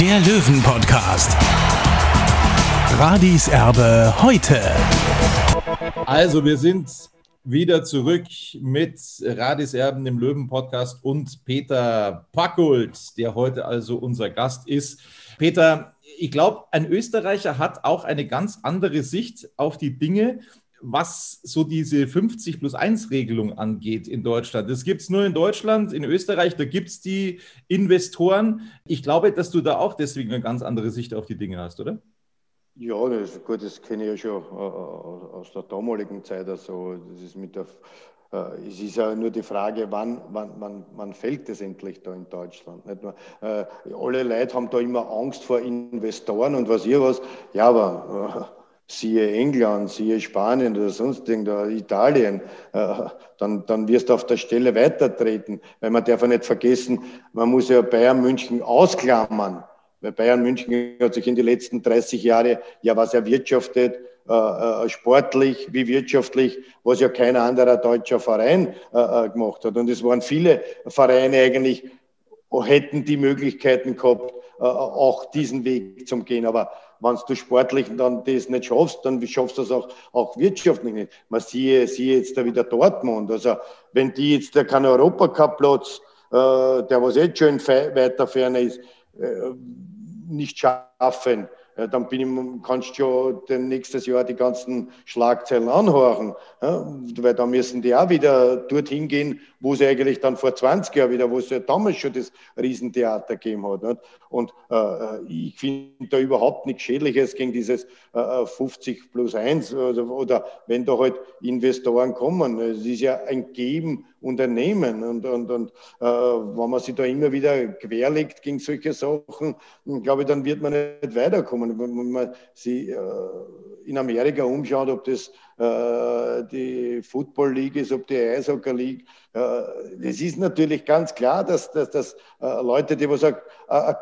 der Löwen-Podcast. Radis Erbe heute. Also, wir sind wieder zurück mit Radis Erben, dem Löwen-Podcast und Peter Packult, der heute also unser Gast ist. Peter, ich glaube, ein Österreicher hat auch eine ganz andere Sicht auf die Dinge, was so diese 50 plus 1 Regelung angeht in Deutschland. Das gibt es nur in Deutschland, in Österreich, da gibt es die Investoren. Ich glaube, dass du da auch deswegen eine ganz andere Sicht auf die Dinge hast, oder? Ja, das, gut, das kenne ich ja schon äh, aus der damaligen Zeit. Also, das ist mit der, äh, es ist ja nur die Frage, wann, wann, wann, wann fällt das endlich da in Deutschland? Nicht nur, äh, alle Leute haben da immer Angst vor Investoren und was ihr was. Ja, aber äh, siehe England, siehe Spanien oder sonst irgendwo, Italien, äh, dann, dann wirst du auf der Stelle weitertreten. Weil man darf ja nicht vergessen, man muss ja Bayern München ausklammern. Weil Bayern München hat sich in den letzten 30 Jahren ja was erwirtschaftet, äh, äh, sportlich wie wirtschaftlich, was ja kein anderer deutscher Verein gemacht hat. Und es waren viele Vereine eigentlich, hätten die Möglichkeiten gehabt, auch diesen Weg zu gehen. Aber wenn du sportlich dann das nicht schaffst, dann schaffst du das auch, auch wirtschaftlich nicht. Man siehe, siehe jetzt da wieder Dortmund. Also wenn die jetzt da keinen Europacup-Platz, äh, der was jetzt schön weiter ferne ist, äh, nicht schaffen, ja, dann bin ich, kannst du den nächstes Jahr die ganzen Schlagzeilen anhören. Ja, weil da müssen die auch wieder dorthin gehen, wo sie eigentlich dann vor 20 Jahren wieder, wo es ja damals schon das Riesentheater gegeben hat. Nicht? Und äh, ich finde da überhaupt nichts Schädliches gegen dieses äh, 50 plus 1 oder, oder wenn da halt Investoren kommen. Es ist ja ein Geben Unternehmen. Und, und, und äh, wenn man sich da immer wieder querlegt gegen solche Sachen, glaube ich, dann wird man nicht weiterkommen. Wenn man sich äh, in Amerika umschaut, ob das äh, die Football League ist, ob die Eishockey League, äh, das ist natürlich ganz klar, dass, dass, dass äh, Leute, die was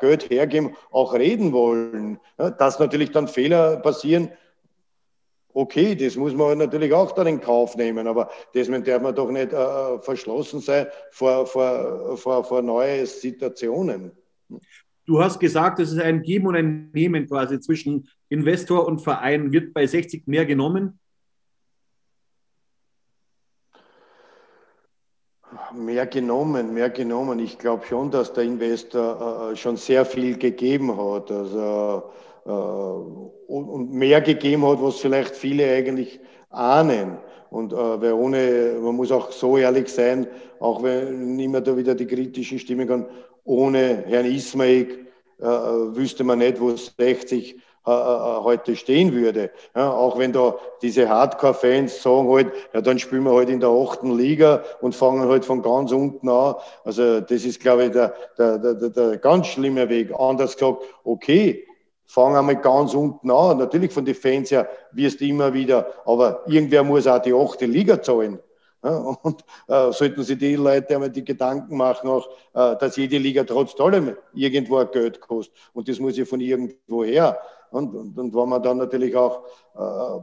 Geld hergeben, auch reden wollen. Dass natürlich dann Fehler passieren, okay, das muss man natürlich auch dann in Kauf nehmen, aber deswegen darf man doch nicht äh, verschlossen sein vor, vor, vor, vor neue Situationen. Du hast gesagt, es ist ein Geben und ein Nehmen quasi zwischen Investor und Verein. Wird bei 60 mehr genommen? Mehr genommen, mehr genommen. Ich glaube schon, dass der Investor äh, schon sehr viel gegeben hat. Also äh, und mehr gegeben hat, was vielleicht viele eigentlich ahnen. Und äh, weil ohne, man muss auch so ehrlich sein, auch wenn immer da wieder die kritischen Stimmen kommen, ohne Herrn Ismail äh, wüsste man nicht, wo 60 äh, äh, heute stehen würde. Ja, auch wenn da diese Hardcore-Fans sagen halt, ja, dann spielen wir halt in der achten Liga und fangen halt von ganz unten an. Also das ist, glaube ich, der, der, der, der ganz schlimme Weg. Anders gesagt, okay, fangen einmal ganz unten an. Natürlich von den Fans her wirst du immer wieder, aber irgendwer muss auch die achte Liga zahlen. Und äh, sollten sich die Leute einmal die Gedanken machen, auch, äh, dass jede Liga trotz allem irgendwo ein Geld kostet. Und das muss ja von irgendwo her. Und, und, und wenn man dann natürlich auch, äh,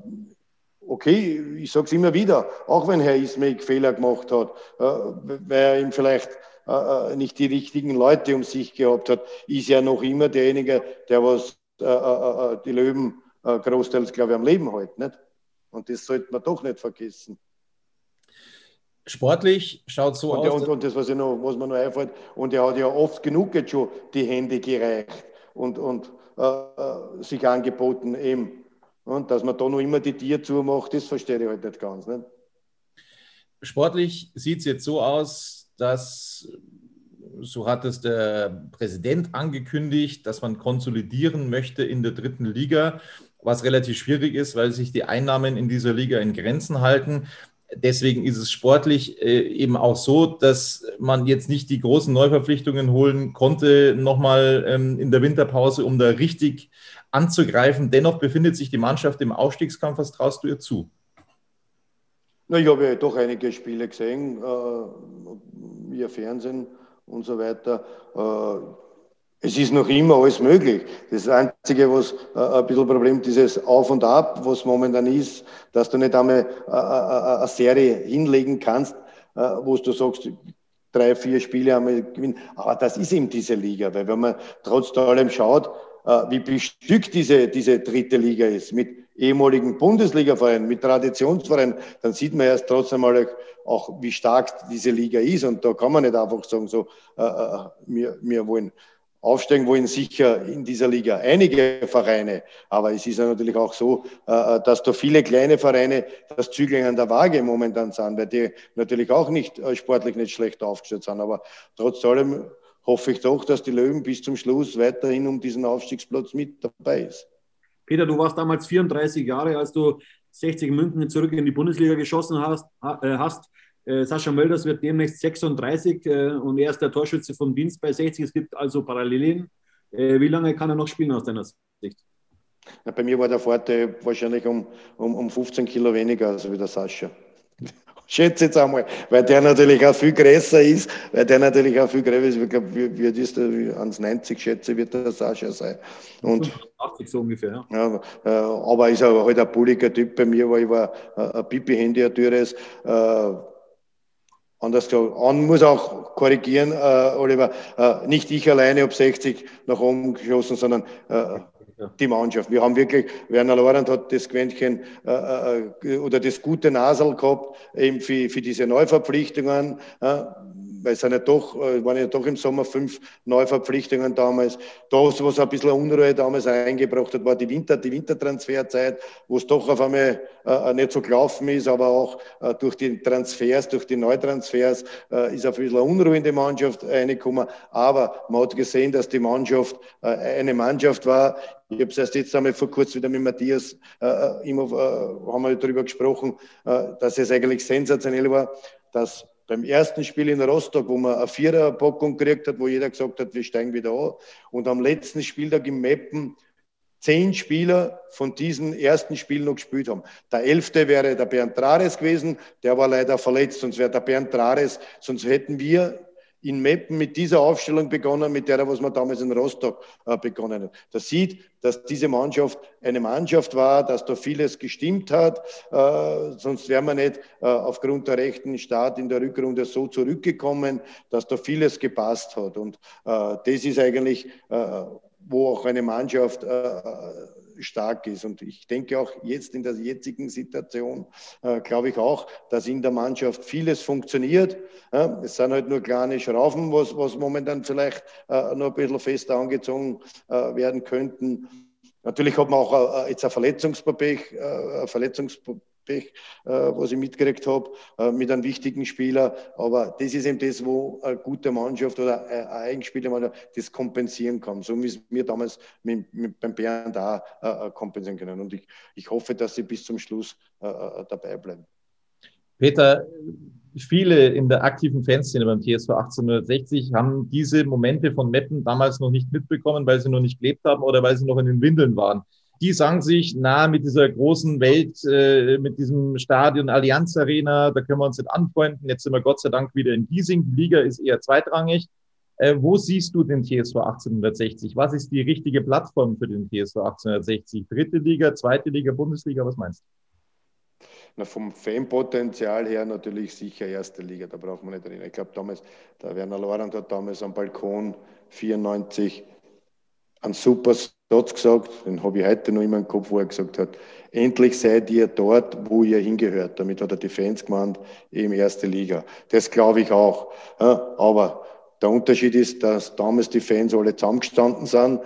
okay, ich sage es immer wieder, auch wenn Herr Ismail Fehler gemacht hat, äh, weil er ihm vielleicht äh, äh, nicht die richtigen Leute um sich gehabt hat, ist ja noch immer derjenige, der was äh, äh, äh, die Löwen großteils, glaube ich, am Leben halten. Nicht? Und das sollte man doch nicht vergessen. Sportlich schaut so und, aus. Und, und das, was, ich noch, was mir noch einfällt, und er hat ja oft genug jetzt schon die Hände gereicht und, und äh, äh sich angeboten, eben. Und dass man da noch immer die Tier zumacht, das verstehe ich halt nicht ganz. Nicht? Sportlich sieht es jetzt so aus, dass, so hat es der Präsident angekündigt, dass man konsolidieren möchte in der dritten Liga, was relativ schwierig ist, weil sich die Einnahmen in dieser Liga in Grenzen halten deswegen ist es sportlich äh, eben auch so, dass man jetzt nicht die großen Neuverpflichtungen holen konnte, nochmal ähm, in der Winterpause, um da richtig anzugreifen. Dennoch befindet sich die Mannschaft im Aufstiegskampf. Was traust du ihr zu? Na, ich habe ja doch einige Spiele gesehen, äh, via Fernsehen und so weiter. Äh, es ist noch immer alles möglich. Das Einzige, was äh, ein bisschen Problem, dieses Auf und Ab, was momentan ist, dass du nicht einmal äh, eine Serie hinlegen kannst, wo du sagst, drei, vier Spiele einmal gewinnen. Aber das ist eben diese Liga, weil wenn man trotz allem schaut, wie bestückt diese, diese dritte Liga ist, mit ehemaligen Bundesliga-Vereinen, mit Traditionsvereinen, dann sieht man erst trotzdem mal auch, wie stark diese Liga ist. Und da kann man nicht einfach sagen, so, wir, wir wollen Aufsteigen wollen sicher in dieser Liga einige Vereine, aber es ist ja natürlich auch so, äh, dass da viele kleine Vereine das Zügling an der Waage momentan sind, weil die natürlich auch nicht äh, sportlich nicht schlecht aufgestellt sind. Aber trotz allem hoffe ich doch, dass die Löwen bis zum Schluss weiterhin um diesen Aufstiegsplatz mit dabei ist. Peter, du warst damals 34 Jahre, als du 60 München zurück in die Bundesliga geschossen hast. Äh, hast. Äh, Sascha Mölders wird demnächst 36 äh, und er ist der Torschütze vom Dienst bei 60. Es gibt also Parallelen. Wie lange kann er noch spielen aus deiner Sicht? Bei mir war der Vorteil wahrscheinlich um, um, um 15 Kilo weniger als wie der Sascha. Schätze jetzt einmal, weil der natürlich auch viel größer ist, weil der natürlich auch viel größer ist. Ich glaube, wie, wie ist der? 1,90 schätze wird der Sascha sein. Und, 80 so ungefähr. Ja, äh, aber ist er halt ein bulliger Typ bei mir, weil ich war äh, ein Pipi-Handy, ein teures. Äh, anders gesagt. Man muss auch korrigieren, äh, Oliver, äh, nicht ich alleine habe 60 nach oben geschossen, sondern äh, die Mannschaft. Wir haben wirklich, Werner Lorand hat das Quäntchen äh, äh, oder das gute Nasel gehabt, eben für, für diese Neuverpflichtungen. Äh, weil es sind ja doch, äh, waren ja doch im Sommer fünf Neuverpflichtungen damals. Das, was ein bisschen Unruhe damals eingebracht hat, war die Winter, die Wintertransferzeit, wo es doch auf einmal äh, nicht so gelaufen ist, aber auch äh, durch die Transfers, durch die Neutransfers äh, ist ein bisschen Unruhe in die Mannschaft reingekommen. Aber man hat gesehen, dass die Mannschaft äh, eine Mannschaft war. Ich habe es erst jetzt einmal vor kurzem wieder mit Matthias äh, immer, haben wir darüber gesprochen, dass es eigentlich sensationell war, dass beim ersten Spiel in Rostock, wo man eine Viererpackung gekriegt hat, wo jeder gesagt hat, wir steigen wieder an. Und am letzten Spieltag im Meppen zehn Spieler von diesem ersten Spiel noch gespielt haben. Der elfte wäre der Bernd Trares gewesen, der war leider verletzt, sonst wäre der Bernd Trares, sonst hätten wir in Meppen mit dieser Aufstellung begonnen, mit der, was man damals in Rostock äh, begonnen hat. Das sieht, dass diese Mannschaft eine Mannschaft war, dass da vieles gestimmt hat. Äh, sonst wäre man nicht äh, aufgrund der rechten Start in der Rückrunde so zurückgekommen, dass da vieles gepasst hat. Und äh, das ist eigentlich, äh, wo auch eine Mannschaft äh, stark ist. Und ich denke auch jetzt in der jetzigen Situation, äh, glaube ich auch, dass in der Mannschaft vieles funktioniert. Ja, es sind halt nur kleine Schrauben, was, was momentan vielleicht äh, noch ein bisschen fester angezogen äh, werden könnten. Natürlich hat man auch äh, jetzt ein Verletzungspech, äh, ein Verletzungspech Pech, äh, was ich mitgekriegt habe, äh, mit einem wichtigen Spieler. Aber das ist eben das, wo eine gute Mannschaft oder eine eigenspielige Mannschaft das kompensieren kann. So müssen wir damals mit, mit beim auch äh, kompensieren können. Und ich, ich hoffe, dass sie bis zum Schluss dabei bleiben. Peter, viele in der aktiven Fanszene beim TSV 1860 haben diese Momente von Meppen damals noch nicht mitbekommen, weil sie noch nicht gelebt haben oder weil sie noch in den Windeln waren die sagen sich, na, mit dieser großen Welt, äh, mit diesem Stadion Allianz Arena, da können wir uns nicht anfreunden. Jetzt sind wir Gott sei Dank wieder in Giesing. Die Liga ist eher zweitrangig. Äh, wo siehst du den TSV 1860? Was ist die richtige Plattform für den TSV 1860? Dritte Liga, zweite Liga, Bundesliga, was meinst du? Na, vom Fanpotenzial her natürlich sicher erste Liga, da braucht man nicht reden. Ich glaube damals, der Werner Lorand hat damals am Balkon 94 einen super Satz gesagt, den habe ich heute noch immer im Kopf, wo er gesagt hat, endlich seid ihr dort, wo ihr hingehört. Damit hat er die Fans gemeint, eben erste Liga. Das glaube ich auch. Aber der Unterschied ist, dass damals die Fans alle zusammengestanden sind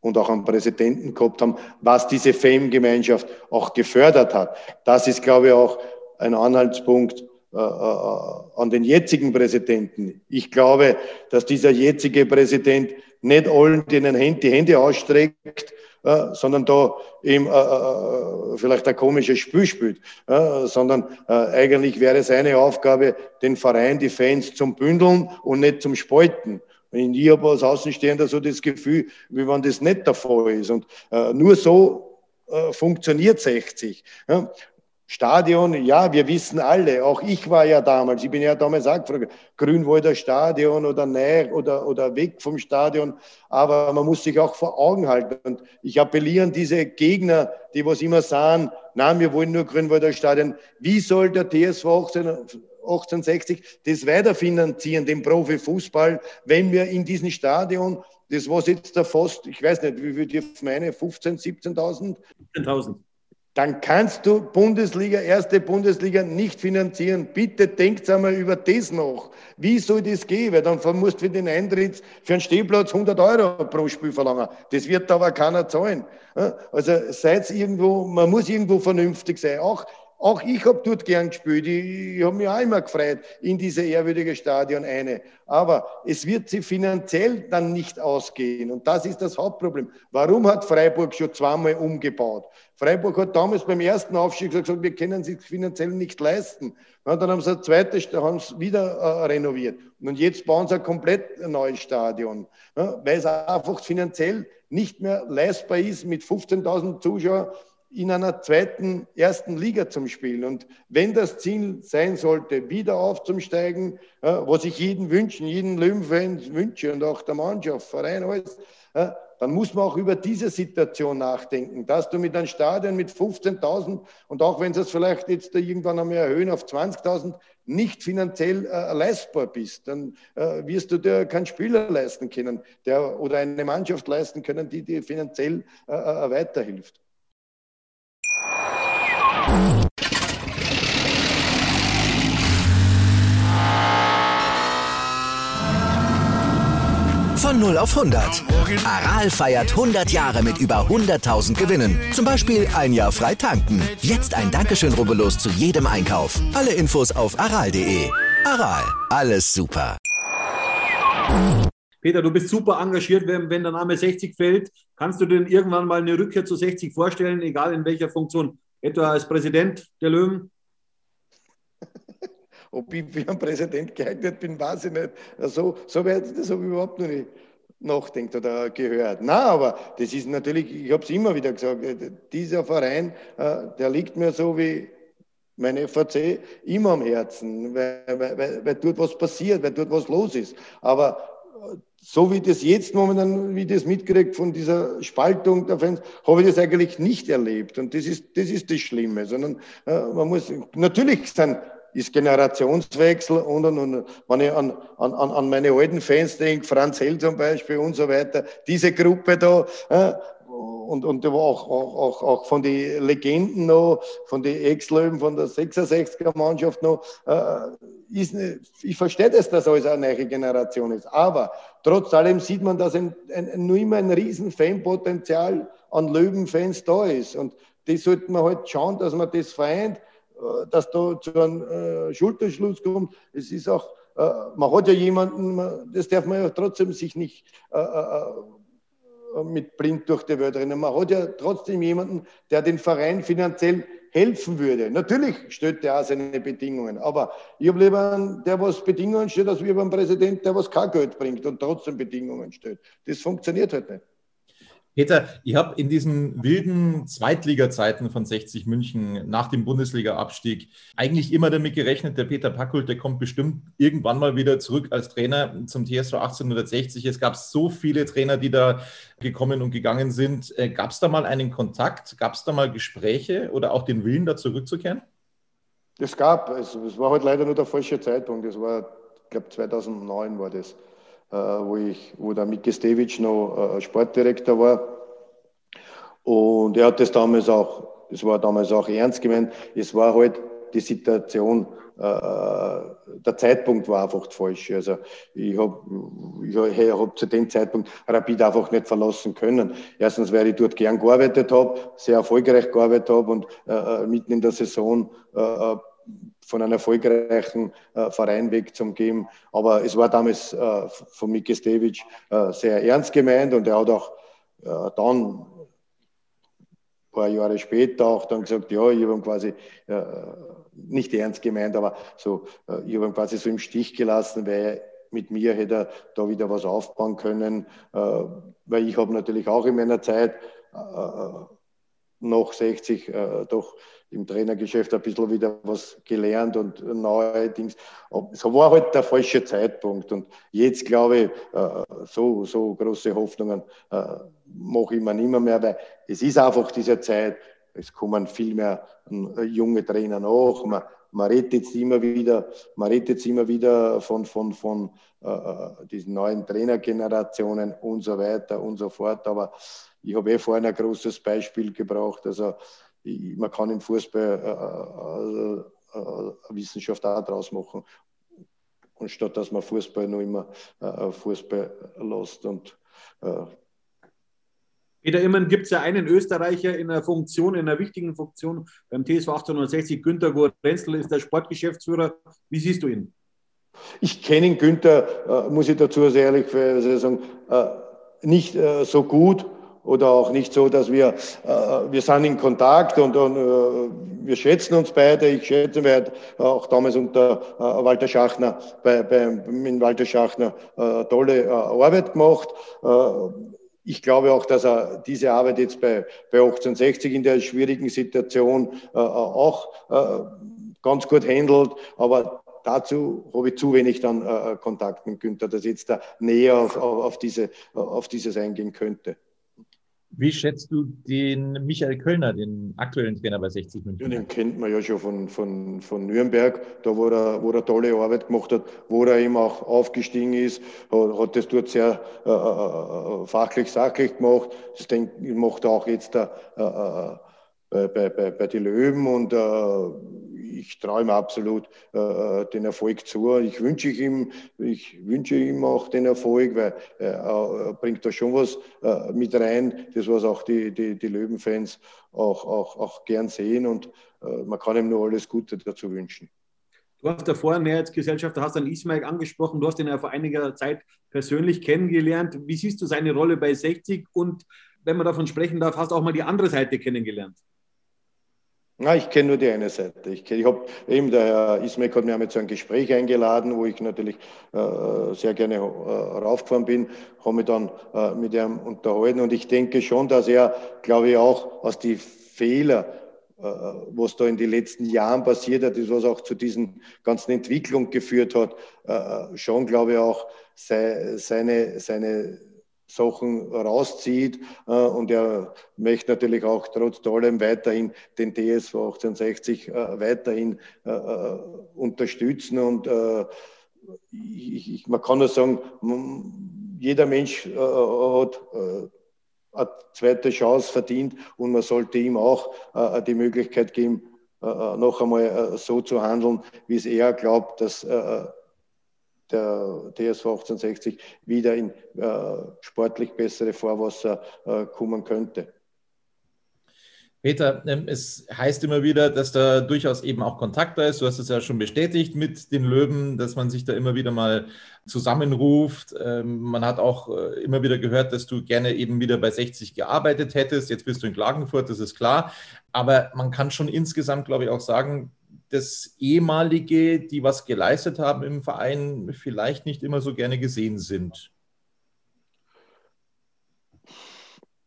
und auch einen Präsidenten gehabt haben, was diese Fangemeinschaft auch gefördert hat. Das ist, glaube ich, auch ein Anhaltspunkt an den jetzigen Präsidenten. Ich glaube, dass dieser jetzige Präsident nicht allen denen die Hände ausstreckt, äh, sondern da eben äh, äh, vielleicht ein komisches Spiel spielt, äh, sondern äh, eigentlich wäre seine Aufgabe, den Verein, die Fans zum Bündeln und nicht zum Spalten. Ich habe als Außenstehender so das Gefühl, wie wenn das nicht der Fall ist. Und äh, nur so äh, funktioniert 60. Ja? Stadion, ja, wir wissen alle, auch ich war ja damals, ich bin ja damals auch gefragt, Grünwalder Stadion oder näher oder, oder weg vom Stadion, aber man muss sich auch vor Augen halten. Und ich appelliere an diese Gegner, die was immer sagen, nein, wir wollen nur Grünwalder Stadion. Wie soll der TSV 18, 1860 das weiterfinanzieren, den Profifußball, wenn wir in diesem Stadion, das was jetzt da fast, ich weiß nicht, wie viel dürfen meine, 15, 17.000? 17.000 dann kannst du Bundesliga, erste Bundesliga nicht finanzieren. Bitte denkt einmal über das noch. Wie soll das gehen? Weil dann musst du für den Eintritt für einen Stehplatz 100 Euro pro Spiel verlangen. Das wird aber keiner zahlen. Also seid irgendwo, man muss irgendwo vernünftig sein. Auch auch ich habe dort gern gespielt. Ich, ich habe mich auch immer gefreut in diese ehrwürdige Stadion eine. Aber es wird sie finanziell dann nicht ausgehen. Und das ist das Hauptproblem. Warum hat Freiburg schon zweimal umgebaut? Freiburg hat damals beim ersten Aufstieg gesagt, wir können sich finanziell nicht leisten. Und dann haben sie ein zweites, haben sie wieder äh, renoviert. Und jetzt bauen sie ein komplett neues Stadion, ja, weil es einfach finanziell nicht mehr leistbar ist mit 15.000 Zuschauern in einer zweiten, ersten Liga zum Spielen. Und wenn das Ziel sein sollte, wieder aufzusteigen, was ich jeden wünschen, jeden Löwenfans wünsche und auch der Mannschaft, Verein, alles, dann muss man auch über diese Situation nachdenken, dass du mit einem Stadion mit 15.000 und auch wenn sie es vielleicht jetzt irgendwann einmal erhöhen auf 20.000, nicht finanziell äh, leistbar bist, dann äh, wirst du dir keinen Spieler leisten können der, oder eine Mannschaft leisten können, die dir finanziell äh, äh weiterhilft. Von 0 auf 100. Aral feiert 100 Jahre mit über 100.000 Gewinnen. Zum Beispiel ein Jahr frei tanken. Jetzt ein Dankeschön, rubbellos zu jedem Einkauf. Alle Infos auf aral.de. Aral, alles super. Peter, du bist super engagiert, wenn, wenn der Name 60 fällt. Kannst du denn irgendwann mal eine Rückkehr zu 60 vorstellen, egal in welcher Funktion? Etwa als Präsident der Löwen? Ob ich für einen Präsident geeignet bin, weiß ich nicht. So, so weit, habe ich überhaupt noch nicht nachdenkt oder gehört. Na, aber das ist natürlich, ich habe es immer wieder gesagt, dieser Verein, äh, der liegt mir so wie mein FAC immer am Herzen, weil, weil, weil dort was passiert, weil dort was los ist. Aber so wie das jetzt momentan, wie das mitkriegt von dieser Spaltung der Fans, habe ich das eigentlich nicht erlebt. Und das ist das, ist das Schlimme, sondern äh, man muss, natürlich sind, ist Generationswechsel und, und, und wenn ich an, an, an meine alten Fans denke, Franz Hell zum Beispiel und so weiter, diese Gruppe da, äh, und, und auch, auch, auch, auch von den Legenden noch, von den Ex-Löwen, von der 66er Mannschaft noch, äh, ist, ich verstehe das, dass alles eine neue Generation ist. Aber trotz allem sieht man, dass ein, ein, nur immer ein riesen Fanpotenzial an Löwenfans da ist. Und das sollte man halt schauen, dass man das vereint, äh, dass da zu einem äh, Schulterschluss kommt. Es ist auch, äh, man hat ja jemanden, das darf man ja trotzdem sich nicht äh, äh mit blind durch die Welt rennen. Man hat ja trotzdem jemanden, der den Verein finanziell helfen würde. Natürlich stellt der auch seine Bedingungen, aber ich habe lieber einen, der was Bedingungen stellt, als wie beim Präsident, der was kein Geld bringt und trotzdem Bedingungen stellt. Das funktioniert halt nicht. Peter, ich habe in diesen wilden Zweitliga-Zeiten von 60 München nach dem Bundesliga-Abstieg eigentlich immer damit gerechnet, der Peter Packult, der kommt bestimmt irgendwann mal wieder zurück als Trainer zum TSV 1860. Es gab so viele Trainer, die da gekommen und gegangen sind. Äh, gab es da mal einen Kontakt? Gab es da mal Gespräche oder auch den Willen, da zurückzukehren? Es gab, es, es war halt leider nur der falsche Zeitpunkt. Das war, ich glaube, 2009 war das. Wo, ich, wo der Miki Stevic noch Sportdirektor war. Und er hat das damals auch, es war damals auch ernst gemeint, es war halt die Situation, äh, der Zeitpunkt war einfach falsch. Also ich habe ich hab zu dem Zeitpunkt Rapid einfach nicht verlassen können. Erstens, weil ich dort gern gearbeitet habe, sehr erfolgreich gearbeitet habe und äh, äh mitten in der Saison äh, äh, von einem erfolgreichen äh, Verein wegzugeben. Aber es war damals äh, von Miki Stevic äh, sehr ernst gemeint und er hat auch äh, dann ein paar Jahre später auch dann gesagt, ja, ich habe quasi äh, nicht ernst gemeint, aber so, äh, ich habe ihn quasi so im Stich gelassen, weil mit mir hätte er da wieder was aufbauen können, weil ich habe natürlich auch in meiner Zeit noch 60 doch im Trainergeschäft ein bisschen wieder was gelernt und neue Dings. Es war halt der falsche Zeitpunkt. Und jetzt glaube ich, so, so große Hoffnungen mache ich mir nicht mehr, mehr, weil es ist einfach diese Zeit, es kommen viel mehr äh, junge Trainer nach. Man, man redet jetzt immer wieder, man redet jetzt immer wieder von, von, von äh, äh, diesen neuen Trainergenerationen und so weiter und so fort. Aber ich habe eh vorhin ein großes Beispiel gebraucht. Also ich, man kann im Fußball äh, äh, Wissenschaft auch draus machen. Und statt dass man Fußball noch immer äh, Fußball lässt. Und Peter Immen gibt es ja einen Österreicher in einer Funktion, in einer wichtigen Funktion beim TSV 1860. Günter Gorenzel ist der Sportgeschäftsführer. Wie siehst du ihn? Ich kenne ihn, Günther, äh, muss ich dazu sehr ehrlich sagen, äh, nicht äh, so gut oder auch nicht so, dass wir, wir sind in Kontakt und, und wir schätzen uns beide. Ich schätze, haben auch damals unter Walter Schachner, bei, bei, mit Walter Schachner tolle Arbeit gemacht ich glaube auch, dass er diese Arbeit jetzt bei, bei 1860 in der schwierigen Situation äh, auch äh, ganz gut handelt. Aber dazu habe ich zu wenig dann äh, Kontakt mit Günther, dass jetzt da näher auf, auf, auf, diese, auf dieses eingehen könnte. Wie schätzt du den Michael Kölner, den aktuellen Trainer bei 60 München? Den kennt man ja schon von, von, von Nürnberg, da wo er, wo er tolle Arbeit gemacht hat, wo er eben auch aufgestiegen ist, hat, hat das dort sehr äh, äh, äh fachlich, sachlich gemacht. Das denke ich, macht er auch jetzt da, äh, äh bei, bei, bei, bei den Löwen und äh, ich traue ihm absolut äh, den Erfolg zu. Ich wünsche ihm, ich wünsche ihm auch den Erfolg, weil er bringt da schon was äh, mit rein, das was auch die, die, die Löwenfans auch, auch, auch gern sehen und äh, man kann ihm nur alles Gute dazu wünschen. Du hast davor einen Mehrheitsgesellschafter, hast dann Ismail angesprochen, du hast ihn ja vor einiger Zeit persönlich kennengelernt. Wie siehst du seine Rolle bei 60 und wenn man davon sprechen darf, hast du auch mal die andere Seite kennengelernt? Na, ich kenne nur die eine Seite. Ich, ich habe eben, der Herr Ismek hat mir einmal zu einem Gespräch eingeladen, wo ich natürlich äh, sehr gerne äh, raufgefahren bin, habe mich dann äh, mit ihm unterhalten und ich denke schon, dass er, glaube ich, auch aus die Fehler, äh, was da in den letzten Jahren passiert hat, ist, was auch zu diesen ganzen Entwicklungen geführt hat, äh, schon, glaube ich, auch sei, seine, seine Sachen rauszieht. Äh, und er möchte natürlich auch trotz allem weiterhin den TSV 1860 äh, weiterhin äh, unterstützen. Und ich, ich, man kann nur sagen, jeder Mensch hat eine zweite Chance verdient und man sollte ihm auch die Möglichkeit geben, noch einmal so zu handeln, wie es er glaubt, dass der TSV 1860 wieder in äh, sportlich bessere Vorwasser äh, kommen könnte. Peter, ähm, es heißt immer wieder, dass da durchaus eben auch Kontakt da ist. Du hast es ja schon bestätigt mit den Löwen, dass man sich da immer wieder mal zusammenruft. Ähm, man hat auch äh, immer wieder gehört, dass du gerne eben wieder bei 60 gearbeitet hättest. Jetzt bist du in Klagenfurt, das ist klar. Aber man kann schon insgesamt, glaube ich, auch sagen, dass ehemalige, die was geleistet haben im Verein, vielleicht nicht immer so gerne gesehen sind?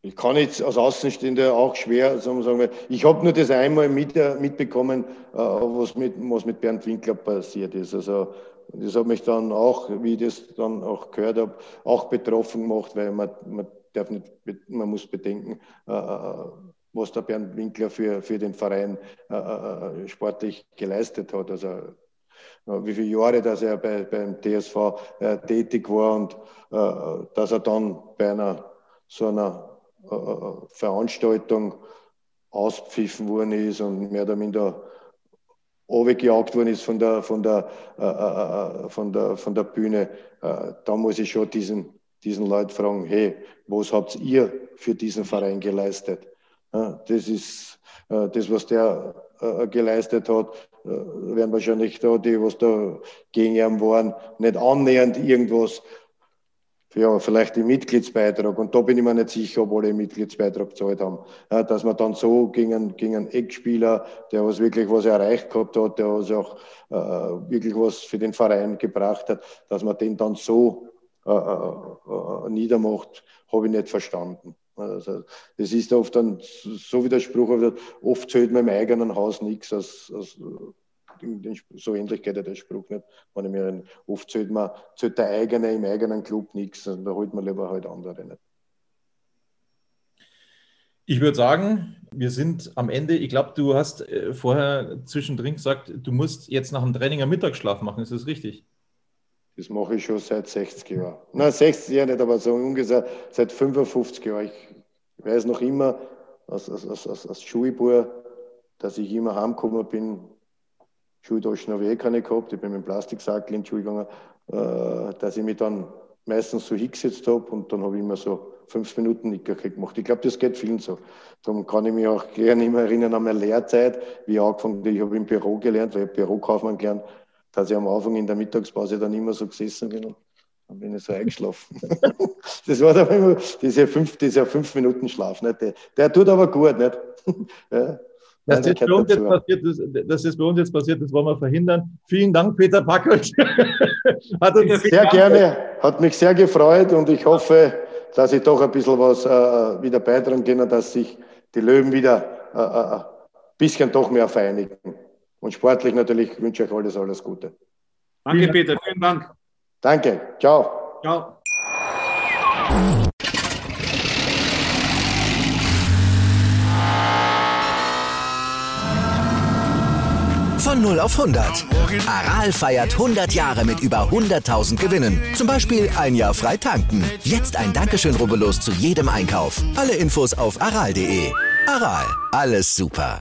Ich kann jetzt als Außenstehender auch schwer sagen, ich habe nur das einmal mit, äh, mitbekommen, äh, was mit, was mit Bernd Winkler passiert ist. Also das hat mich dann auch, wie ich das dann auch gehört habe, auch betroffen gemacht, weil man, man darf nicht, man muss bedenken, äh, was der Bernd Winkler für, für den Verein äh, äh, sportlich geleistet hat. Also wie viele Jahre, dass er bei, beim TSV äh, tätig war und äh, dass er dann bei einer so einer äh, äh, Veranstaltung auspfiffen worden ist und mehr oder minder gejagt worden ist von der, von der, äh, äh, von der, von der Bühne, äh, da muss ich schon diesen, diesen Leuten fragen, hey, was habt ihr für diesen Verein geleistet? Das ist das, was der geleistet hat, werden wahrscheinlich da, die, was da gegen ihn waren, nicht annähernd irgendwas ja, vielleicht den Mitgliedsbeitrag. Und da bin ich mir nicht sicher, ob alle den Mitgliedsbeitrag gezahlt haben. Dass man dann so gegen einen, gegen einen Eckspieler, der was wirklich was erreicht gehabt hat, der was auch äh, wirklich was für den Verein gebracht hat, dass man den dann so äh, äh, äh niedermacht, habe ich nicht verstanden. Also, es ist oft dann so wie der Spruch, oft zählt man im eigenen Haus nichts als, als so ähnlich geht ja der Spruch nicht. Wenn ich mir oft zählt man, zählt der eigene im eigenen Club nichts, da holt man lieber halt andere nicht. Ich würde sagen, wir sind am Ende. Ich glaube, du hast äh, vorher zwischendrin gesagt, du musst jetzt nach dem Training einen Mittagsschlaf machen. Ist das richtig? Das mache ich schon seit 60 Jahren. Nein, 60 Jahre nicht, aber so ungefähr seit 55 Jahren. Ich weiß noch immer als, als, als, als Schulbub, dass ich immer heimgekommen bin, Schultaschen habe ich eh keine gehabt, ich bin mit dem Plastiksack in die Schule gegangen, äh, dass ich mich dann meistens so hingesetzt habe und dann habe ich immer so fünf Minuten Nickerchen gemacht. Ich glaube, das geht vielen so. Darum kann ich mich auch gerne immer erinnern an meine Lehrzeit, wie ich angefangen habe. Ich habe im Büro gelernt, weil ich Bürokaufmann gelernt, dass ich am Anfang in der Mittagspause dann immer so gesessen bin und dann bin ich so eingeschlafen. das war dann immer diese fünf, dieser fünf Minuten Schlaf. Nicht? Der, der tut aber gut, nicht? ja. Dass das, bei uns jetzt passiert ist, dass das bei uns jetzt passiert, das wollen wir verhindern. Vielen Dank, Peter Packert. hat uns sehr gerne, hat mich sehr gefreut und ich hoffe, dass ich doch ein bisschen was äh, wieder beitragen kann, dass sich die Löwen wieder äh, äh, ein bisschen doch mehr vereinigen. Und sportlich natürlich wünsche ich euch alles, alles Gute. Danke, Peter. Vielen Dank. Danke. Ciao. Ciao. Von 0 auf 100. Aral feiert 100 Jahre mit über 100.000 Gewinnen. Zum Beispiel ein Jahr frei tanken. Jetzt ein Dankeschön, rubbellos zu jedem Einkauf. Alle Infos auf aral.de. Aral, alles super.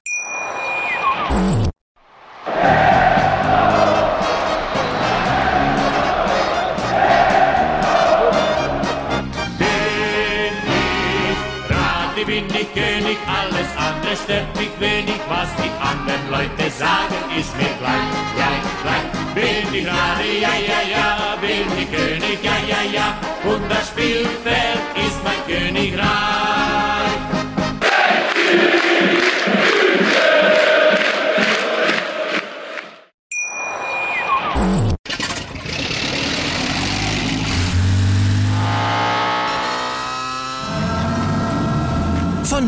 Bin ich König, alles andere stört mich wenig, was die anderen Leute sagen, ist mir gleich, gleich, gleich. Bin ich gerade, ja, ja, ja, bin ich König, ja, ja, ja, und das Spielfeld ist mein Königreich.